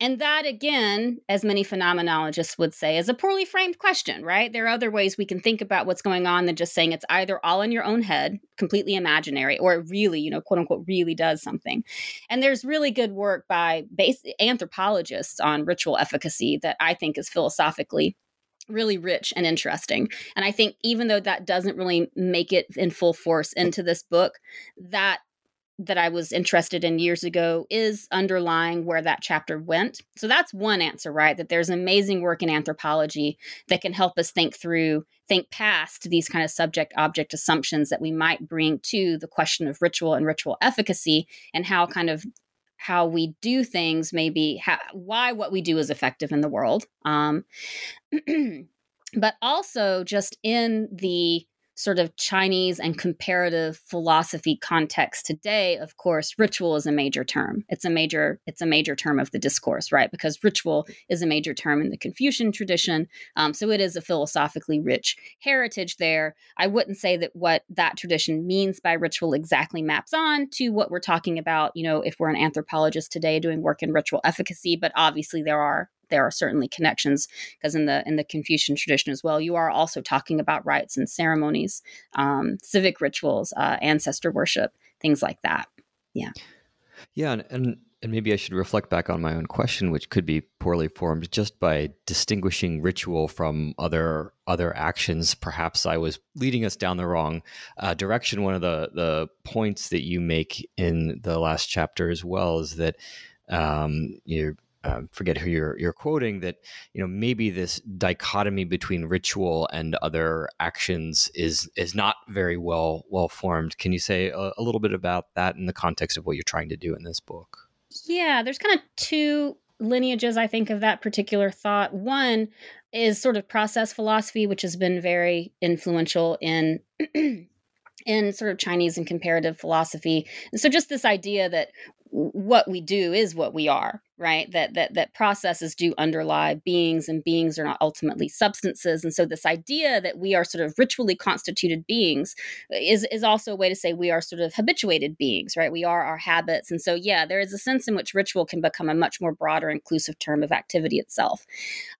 Speaker 3: and that again as many phenomenologists would say is a poorly framed question right? There are other ways we can think about what's going on than just saying it's either all in your own head completely imaginary or it really you know quote unquote really does something. And there's really good work by base anthropologists on ritual efficacy that i think is philosophically really rich and interesting. And I think even though that doesn't really make it in full force into this book, that that I was interested in years ago is underlying where that chapter went. So that's one answer, right? That there's amazing work in anthropology that can help us think through, think past these kind of subject object assumptions that we might bring to the question of ritual and ritual efficacy and how kind of how we do things, maybe how, why what we do is effective in the world. Um, but also just in the sort of Chinese and comparative philosophy context today, of course, ritual is a major term. It's a major it's a major term of the discourse, right? Because ritual is a major term in the Confucian tradition, um, so it is a philosophically rich heritage there. I wouldn't say that what that tradition means by ritual exactly maps on to what we're talking about. You know, if we're an anthropologist today doing work in ritual efficacy, but obviously there are there are certainly connections because in the in the Confucian tradition as well, you are also talking about rites and ceremonies, um, civic rituals, uh, ancestor worship, things like that. Yeah.
Speaker 2: Yeah, and, and and maybe I should reflect back on my own question, which could be poorly formed, just by distinguishing ritual from other other actions. Perhaps I was leading us down the wrong uh, direction. One of the the points that you make in the last chapter as well is that um, you're um, forget who you're you're quoting that you know maybe this dichotomy between ritual and other actions is is not very well well formed. Can you say a, a little bit about that in the context of what you're trying to do in this book?
Speaker 3: Yeah, there's kind of two lineages I think of that particular thought. One is sort of process philosophy, which has been very influential in in sort of Chinese and comparative philosophy. And so just this idea that what we do is what we are right? That that that processes do underlie beings and beings are not ultimately substances. And so this idea that we are sort of ritually constituted beings is is also a way to say we are sort of habituated beings right? We are our habits. And so yeah there is a sense in which ritual can become a much more broader inclusive term of activity itself.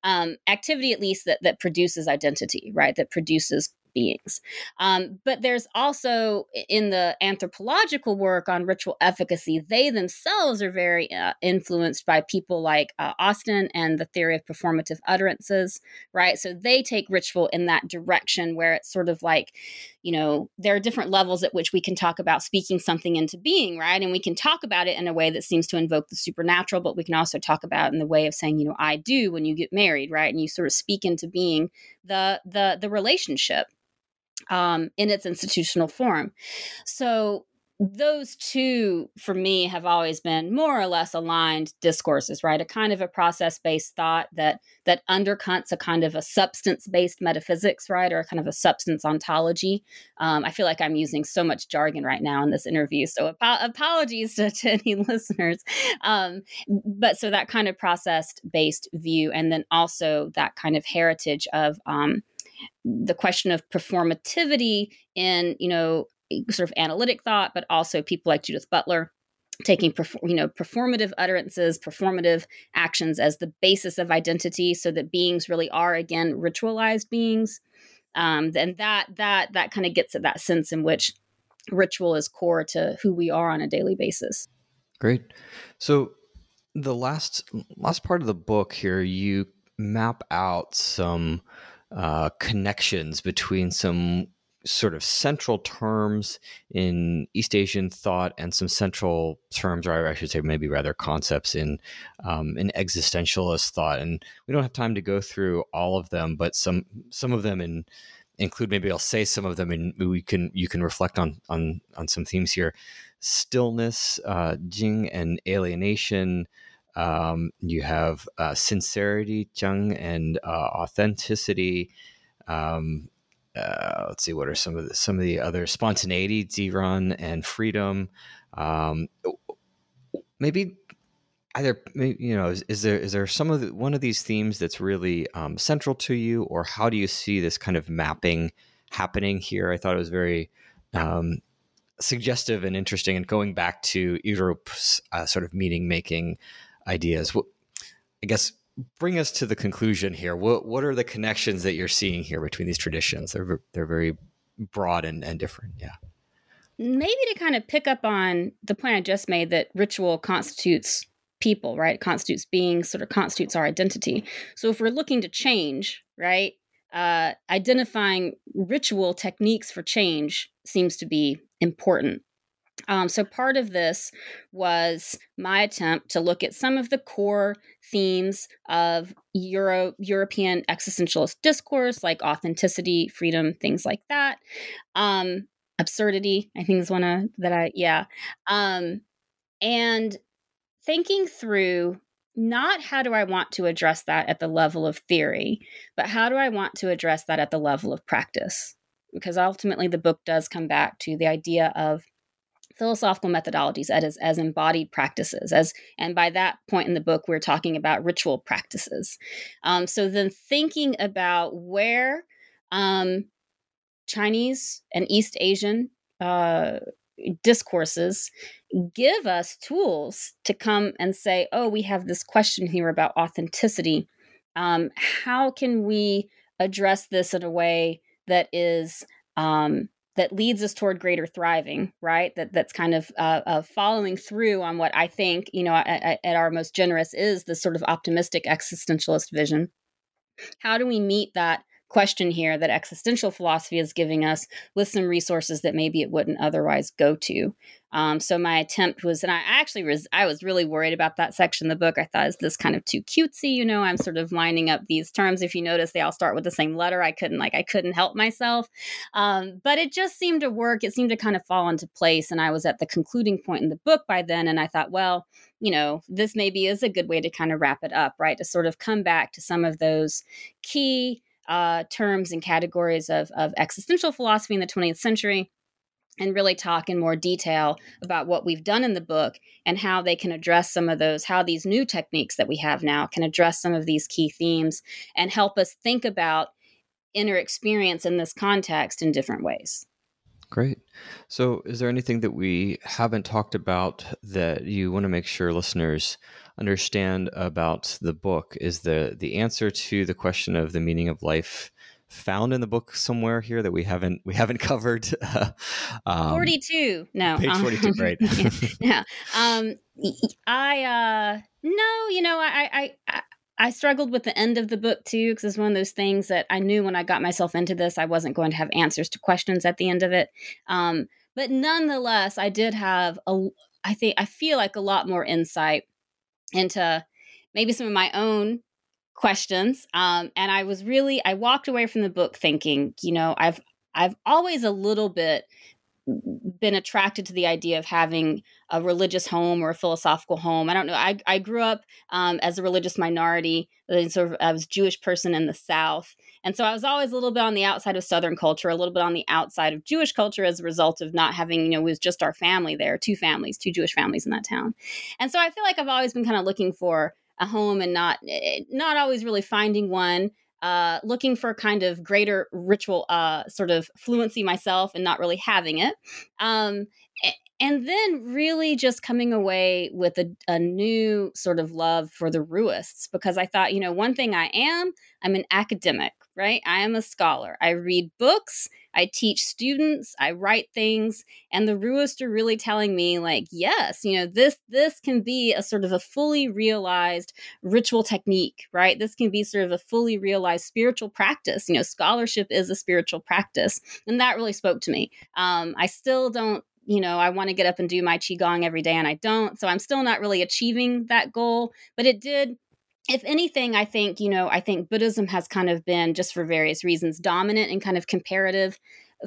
Speaker 3: Um, activity at least that that produces identity right? That produces beings. Um, but there's also in the anthropological work on ritual efficacy, they themselves are very uh, influenced by people like uh, Austin and the theory of performative utterances, right? So they take ritual in that direction where it's sort of like, you know, there are different levels at which we can talk about speaking something into being, right? And we can talk about it in a way that seems to invoke the supernatural, but we can also talk about in the way of saying, you know, I do when you get married, right? And you sort of speak into being the the the relationship um, in its institutional form. So those two for me have always been more or less aligned discourses right? A kind of a process based thought that that undercuts a kind of a substance based metaphysics right? Or a kind of a substance ontology. Um, i feel like i'm using so much jargon right now in this interview so ap- apologies to, to, any listeners. Um, but so that kind of process based view and then also that kind of heritage of um, the question of performativity in you know sort of analytic thought but also people like judith butler taking you know performative utterances performative actions as the basis of identity so that beings really are again ritualized beings. Um, and that that that kind of gets at that sense in which ritual is core to who we are on a daily basis.
Speaker 2: Great. So the last last part of the book here you map out some uh, connections between some sort of central terms in East Asian thought and some central terms, or I should say, maybe rather concepts in um, in existentialist thought. And we don't have time to go through all of them, but some some of them in, include. Maybe I'll say some of them, and we can you can reflect on on on some themes here: stillness, uh, Jing, and alienation. Um, you have uh, sincerity, Cheng, and uh, authenticity. Um, uh, let's see, what are some of the, some of the other spontaneity, Ziran, and freedom. Um, maybe either you know is, is, there is there some of the, one of these themes that's really um, central to you, or how do you see this kind of mapping happening here? I thought it was very um, suggestive and interesting, and going back to Europe's uh, sort of meaning making ideas. I guess bring us to the conclusion here. What what are the connections that you're seeing here between these traditions? They're they're very broad and, and different. Yeah.
Speaker 3: Maybe to kind of pick up on the point I just made that ritual constitutes people, right? It constitutes beings, sort of constitutes our identity. So if we're looking to change, right, uh, identifying ritual techniques for change seems to be important. Um, so, part of this was my attempt to look at some of the core themes of Euro European existentialist discourse, like authenticity, freedom, things like that. Um, absurdity, I think, is one of that I yeah, um, and thinking through not how do I want to address that at the level of theory, but how do I want to address that at the level of practice because ultimately the book does come back to the idea of philosophical methodologies as, as embodied practices as and by that point in the book we're talking about ritual practices. Um, so then thinking about where um, chinese and east asian uh, discourses give us tools to come and say oh we have this question here about authenticity. Um, how can we address this in a way that is um, that leads us toward greater thriving, right? That that's kind of uh, uh, following through on what I think, you know, at, at our most generous is this sort of optimistic existentialist vision. How do we meet that question here that existential philosophy is giving us with some resources that maybe it wouldn't otherwise go to. Um, so my attempt was, and I actually was, I was really worried about that section of the book. I thought, is this kind of too cutesy? You know, I'm sort of lining up these terms. If you notice, they all start with the same letter. I couldn't, like, I couldn't help myself. Um, but it just seemed to work. It seemed to kind of fall into place. And I was at the concluding point in the book by then. And I thought, well, you know, this maybe is a good way to kind of wrap it up, right? To sort of come back to some of those key uh, terms and categories of, of existential philosophy in the 20th century and really talk in more detail about what we've done in the book and how they can address some of those, how these new techniques that we have now can address some of these key themes and help us think about inner experience in this context in different ways.
Speaker 2: Great. So, is there anything that we haven't talked about that you want to make sure listeners understand about the book? Is the the answer to the question of the meaning of life found in the book somewhere here that we haven't we haven't covered?
Speaker 3: um, forty two. No,
Speaker 2: page forty two. Right.
Speaker 3: yeah. Um, I uh, no, you know, I I. I struggled with the end of the book too because it's one of those things that I knew when I got myself into this, I wasn't going to have answers to questions at the end of it. Um, but nonetheless, I did have a, I think, I feel like a lot more insight into maybe some of my own questions. Um, and I was really, I walked away from the book thinking, you know, I've, I've always a little bit been attracted to the idea of having a religious home or a philosophical home. I don't know. I, I grew up um, as a religious minority, sort of I was Jewish person in the South, and so I was always a little bit on the outside of Southern culture, a little bit on the outside of Jewish culture as a result of not having, you know, it was just our family there, two families, two Jewish families in that town, and so I feel like I've always been kind of looking for a home and not eh, not always really finding one uh, looking for kind of greater ritual uh, sort of fluency myself and not really having it. Um, and then really just coming away with a, a, new sort of love for the Ruists because I thought, you know, one thing I am, I'm an academic, right? I am a scholar. I read books I teach students, I write things, and the Ruists are really telling me, like, yes, you know, this this can be a sort of a fully realized ritual technique, right? This can be sort of a fully realized spiritual practice. You know, scholarship is a spiritual practice, and that really spoke to me. Um, I still don't you know, I want to get up and do my Qigong every day and I don't. So I'm still not really achieving that goal, but it did if anything, I think, you know, I think Buddhism has kind of been, just for various reasons, dominant in kind of comparative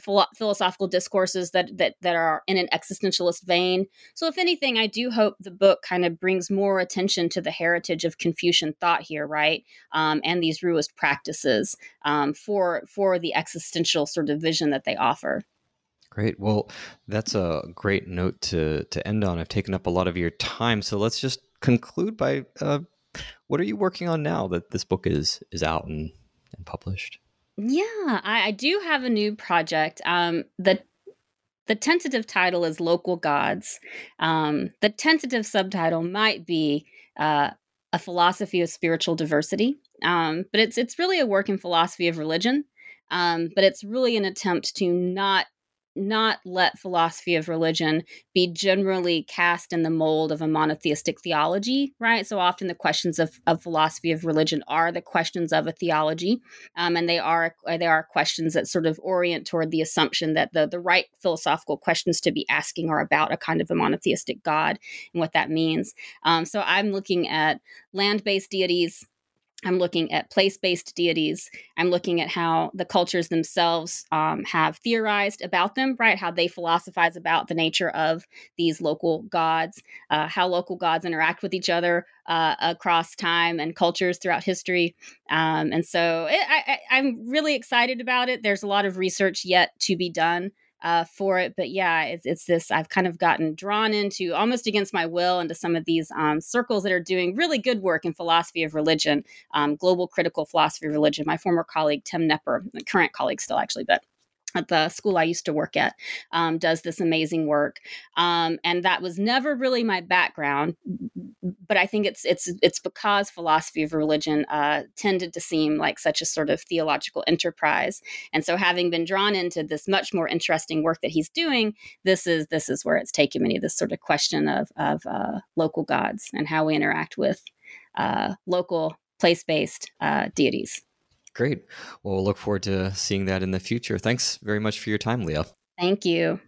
Speaker 3: philo- philosophical discourses that, that that are in an existentialist vein. So, if anything, I do hope the book kind of brings more attention to the heritage of Confucian thought here, right, um, and these Ruist practices um, for for the existential sort of vision that they offer.
Speaker 2: Great. Well, that's a great note to to end on. I've taken up a lot of your time, so let's just conclude by uh, what are you working on now that this book is is out and, and published?
Speaker 3: Yeah, I, I do have a new project. Um, the the tentative title is Local Gods. Um, the tentative subtitle might be uh, a philosophy of spiritual diversity, um, but it's it's really a work in philosophy of religion. Um, but it's really an attempt to not not let philosophy of religion be generally cast in the mold of a monotheistic theology, right? So often the questions of, of philosophy of religion are the questions of a theology, um, and they are they are questions that sort of orient toward the assumption that the the right philosophical questions to be asking are about a kind of a monotheistic God and what that means. Um, so I'm looking at land based deities I'm looking at place based deities. I'm looking at how the cultures themselves um, have theorized about them, right? How they philosophize about the nature of these local gods, uh, how local gods interact with each other uh, across time and cultures throughout history. Um, and so it, I, I'm really excited about it. There's a lot of research yet to be done uh, for it. But yeah, it's, it's this I've kind of gotten drawn into almost against my will into some of these um, circles that are doing really good work in philosophy of religion, um, global critical philosophy of religion. My former colleague, Tim Knepper, current colleague still actually, but at the school I used to work at, um, does this amazing work, um, and that was never really my background. But I think it's it's it's because philosophy of religion uh, tended to seem like such a sort of theological enterprise, and so having been drawn into this much more interesting work that he's doing, this is this is where it's taken me. This sort of question of of uh, local gods and how we interact with uh, local place based uh, deities.
Speaker 2: Great. Well, we'll look forward to seeing that in the future. Thanks very much for your time, Leah.
Speaker 3: Thank you.